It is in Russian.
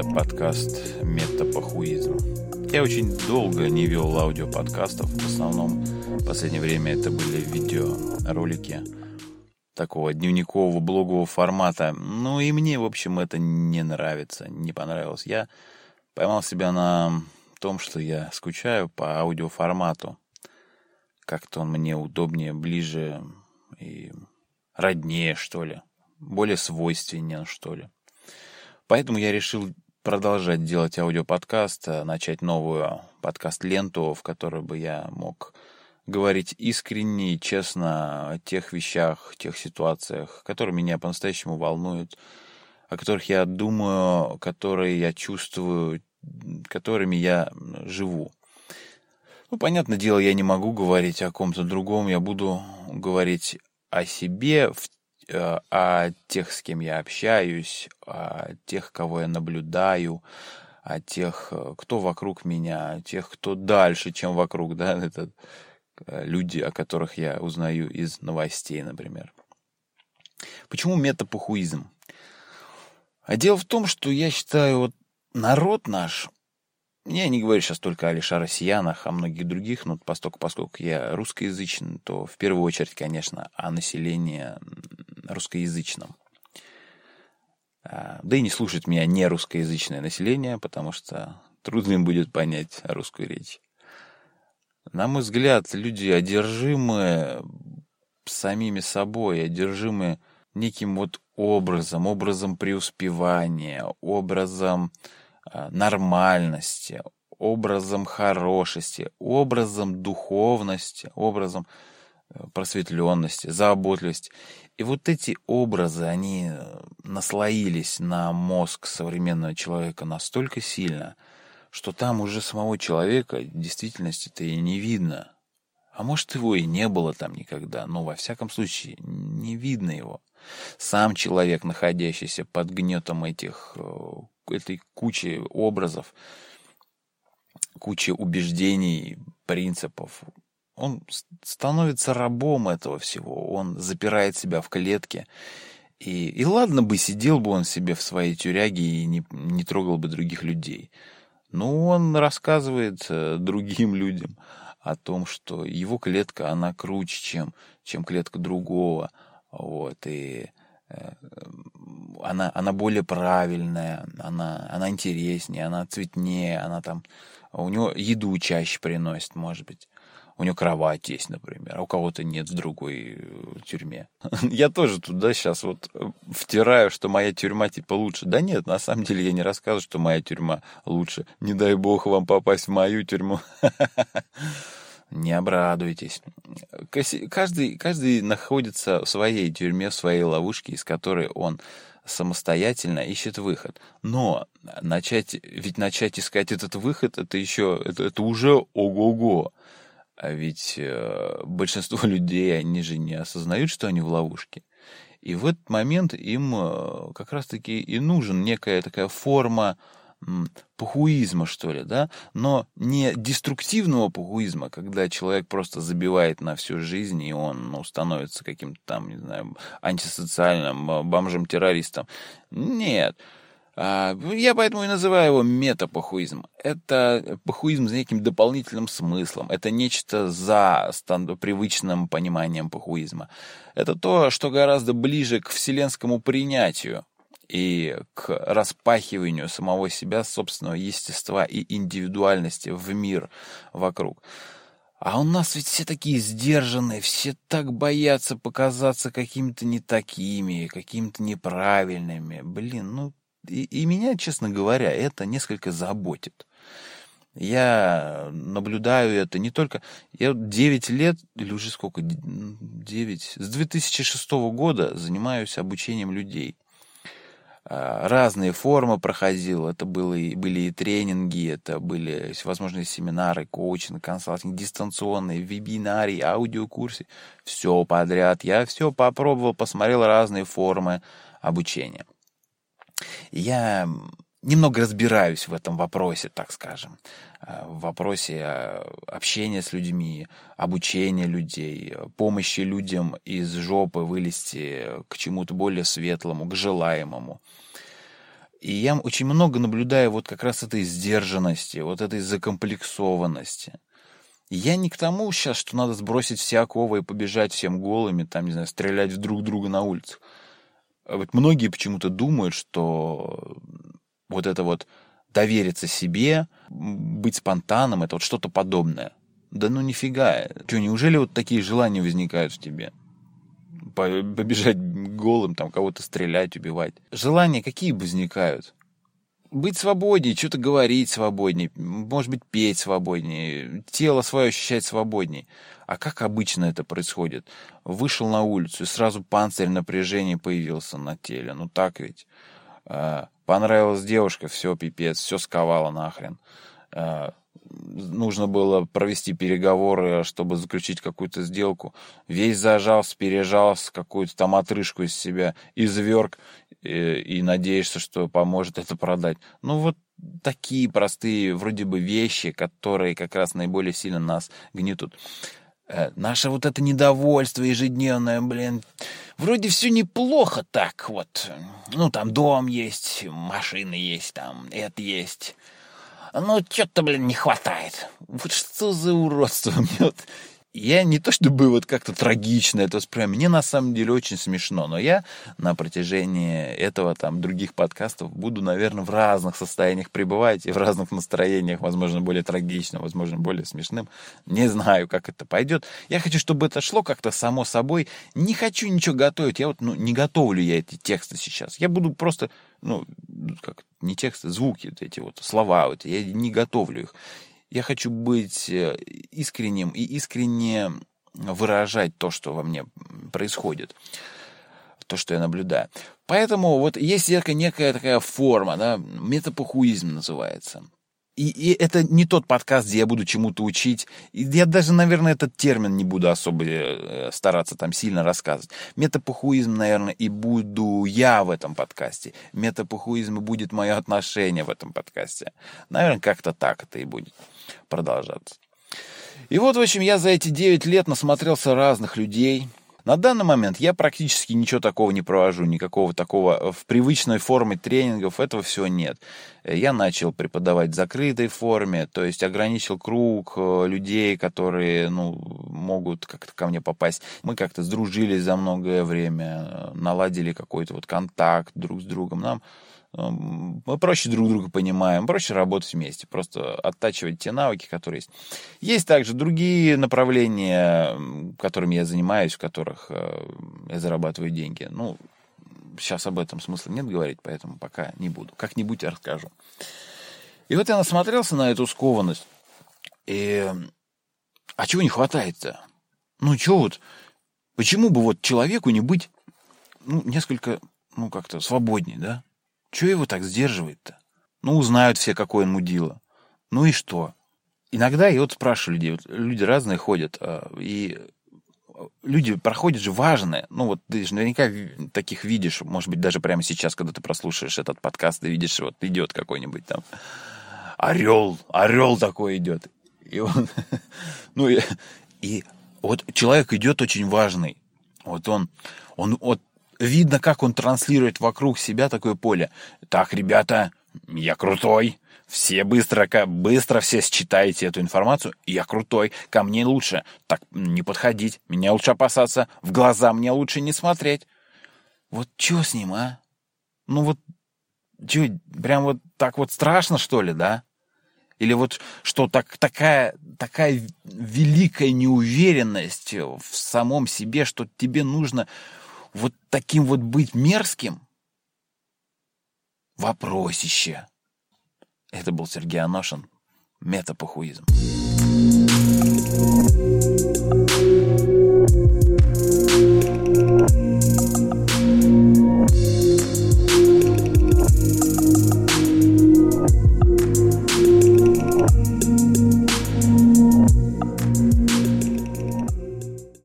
это подкаст «Метапохуизм». Я очень долго не вел аудиоподкастов, в основном в последнее время это были видеоролики такого дневникового блогового формата. Ну и мне, в общем, это не нравится, не понравилось. Я поймал себя на том, что я скучаю по аудиоформату. Как-то он мне удобнее, ближе и роднее, что ли. Более свойственнее, что ли. Поэтому я решил продолжать делать аудиоподкаст, э, начать новую подкаст-ленту, в которой бы я мог говорить искренне и честно о тех вещах, тех ситуациях, которые меня по-настоящему волнуют, о которых я думаю, которые я чувствую, которыми я живу. Ну, понятное дело, я не могу говорить о ком-то другом, я буду говорить о себе, э, о тех, с кем я общаюсь, о тех, кого я наблюдаю, о тех, э, кто вокруг меня, о тех, кто дальше, чем вокруг, да, это э, люди, о которых я узнаю из новостей, например. Почему метапохуизм? А дело в том, что я считаю, вот народ наш, я не говорю сейчас только о лишь о россиянах, о многих других, но поскольку, поскольку я русскоязычный, то в первую очередь, конечно, о населении русскоязычном. А, да и не слушает меня не русскоязычное население, потому что трудно им будет понять русскую речь. На мой взгляд, люди одержимы самими собой, одержимы неким вот образом, образом преуспевания, образом Э, нормальности, образом хорошести, образом духовности, образом э, просветленности, заботливости. И вот эти образы, они э, наслоились на мозг современного человека настолько сильно, что там уже самого человека в действительности-то и не видно. А может, его и не было там никогда, но во всяком случае не видно его. Сам человек, находящийся под гнетом этих этой кучи образов, кучи убеждений, принципов. Он становится рабом этого всего, он запирает себя в клетке. И, и ладно бы, сидел бы он себе в своей тюряге и не, не трогал бы других людей. Но он рассказывает э, другим людям о том, что его клетка, она круче, чем, чем клетка другого. Вот, и э, она, она более правильная, она, она интереснее, она цветнее, она там... У него еду чаще приносит, может быть. У него кровать есть, например, а у кого-то нет в другой э, тюрьме. Я тоже туда сейчас вот э, втираю, что моя тюрьма типа лучше. Да нет, на самом деле я не рассказываю, что моя тюрьма лучше. Не дай бог вам попасть в мою тюрьму. Не обрадуйтесь. Каждый, каждый находится в своей тюрьме, в своей ловушке, из которой он самостоятельно ищет выход. Но начать, ведь начать искать этот выход, это еще, это, это уже ого-го. А ведь э, большинство людей, они же не осознают, что они в ловушке. И в этот момент им э, как раз-таки и нужен некая такая форма пахуизма, что ли, да, но не деструктивного пахуизма, когда человек просто забивает на всю жизнь, и он ну, становится каким-то там, не знаю, антисоциальным бомжем-террористом. Нет. А, я поэтому и называю его метапахуизм. Это пахуизм с неким дополнительным смыслом. Это нечто за привычным пониманием пахуизма. Это то, что гораздо ближе к вселенскому принятию и к распахиванию самого себя, собственного естества и индивидуальности в мир вокруг. А у нас ведь все такие сдержанные, все так боятся показаться какими-то не такими, какими-то неправильными. Блин, ну и, и меня, честно говоря, это несколько заботит. Я наблюдаю это не только... Я 9 лет, или уже сколько, 9... С 2006 года занимаюсь обучением людей. А, разные формы проходил. Это было, были и тренинги, это были всевозможные семинары, коучинг, консалтинг, дистанционные, вебинарии, аудиокурсы. Все подряд. Я все попробовал, посмотрел разные формы обучения. Я немного разбираюсь в этом вопросе, так скажем, э, в вопросе э, общения с людьми, обучения людей, помощи людям из жопы вылезти к чему-то более светлому, к желаемому. И я очень много наблюдаю вот как раз этой сдержанности, вот этой закомплексованности. Я не к тому сейчас, что надо сбросить все оковы и побежать всем голыми, там, не знаю, стрелять в друг друга на улицах. А вот многие почему-то думают, что вот это вот довериться себе, быть спонтанным, это вот что-то подобное. Да ну нифига. Что, неужели вот такие желания возникают в тебе? Побежать голым, там кого-то стрелять, убивать. Желания какие возникают? Быть свободнее, что-то говорить свободнее, может быть, петь свободнее, тело свое ощущать свободнее. А как обычно это происходит? Вышел на улицу, и сразу панцирь напряжения появился на теле. Ну так ведь. А, понравилась девушка, все, пипец, все сковало нахрен. Нужно было провести переговоры, чтобы заключить какую-то сделку. Весь зажался, пережался, какую-то там отрыжку из себя изверг, и, и надеешься, что поможет это продать. Ну вот такие простые вроде бы вещи, которые как раз наиболее сильно нас гнетут. Э, наше вот это недовольство ежедневное, блин, вроде все неплохо так вот. Ну, там дом есть, машины есть, там это есть. Ну, что-то, блин, не хватает. Вот что за уродство мне вот я не то чтобы вот как-то трагично это воспринимаю, мне на самом деле очень смешно, но я на протяжении этого там других подкастов буду, наверное, в разных состояниях пребывать и в разных настроениях, возможно, более трагичным, возможно, более смешным. Не знаю, как это пойдет. Я хочу, чтобы это шло как-то само собой. Не хочу ничего готовить. Я вот, ну, не готовлю я эти тексты сейчас. Я буду просто, ну, как, не тексты, звуки вот эти вот, слова вот, я не готовлю их. Я хочу быть э, искренним и искренне выражать то, что во мне происходит, то, что я наблюдаю. Поэтому вот есть некая такая форма, да, метапохуизм называется – и, и это не тот подкаст, где я буду чему-то учить. И я даже, наверное, этот термин не буду особо э, стараться там сильно рассказывать. Метапохуизм, наверное, и буду я в этом подкасте. Метапохуизм и будет мое отношение в этом подкасте. Наверное, как-то так это и будет продолжаться. И вот, в общем, я за эти 9 лет насмотрелся разных людей, на данный момент я практически ничего такого не провожу, никакого такого э, в привычной форме тренингов, этого всего нет. Э, я начал преподавать в закрытой форме, то есть ограничил круг э, людей, которые ну, могут как-то ко мне попасть. Мы как-то сдружились за многое время, наладили какой-то вот контакт друг с другом. Нам мы проще друг друга понимаем, проще работать вместе, просто оттачивать те навыки, которые есть. Есть также другие направления, которыми я занимаюсь, в которых э, я зарабатываю деньги. Ну, сейчас об этом смысла нет говорить, поэтому пока не буду. Как-нибудь расскажу. И вот я насмотрелся на эту скованность. И... А чего не хватает-то? Ну, чего вот... Почему бы вот человеку не быть, ну, несколько, ну, как-то свободнее, да? Чего его так сдерживает-то? Ну, узнают все, какой он мудила. Ну и что? Иногда я вот спрашиваю людей, вот люди разные ходят, а, и люди проходят же важное. Ну вот ты же наверняка таких видишь, может быть, даже прямо сейчас, когда ты прослушаешь этот подкаст, ты видишь, вот идет какой-нибудь там орел, орел такой идет. И он, ну и, и вот человек идет очень важный. Вот он, он вот видно, как он транслирует вокруг себя такое поле. Так, ребята, я крутой. Все быстро, быстро все считаете эту информацию. Я крутой, ко мне лучше. Так не подходить, меня лучше опасаться, в глаза мне лучше не смотреть. Вот что с ним, а? Ну вот, что, прям вот так вот страшно, что ли, да? Или вот что так, такая, такая великая неуверенность в самом себе, что тебе нужно вот таким вот быть мерзким? Вопросище. Это был Сергей Аношин. Метапохуизм. you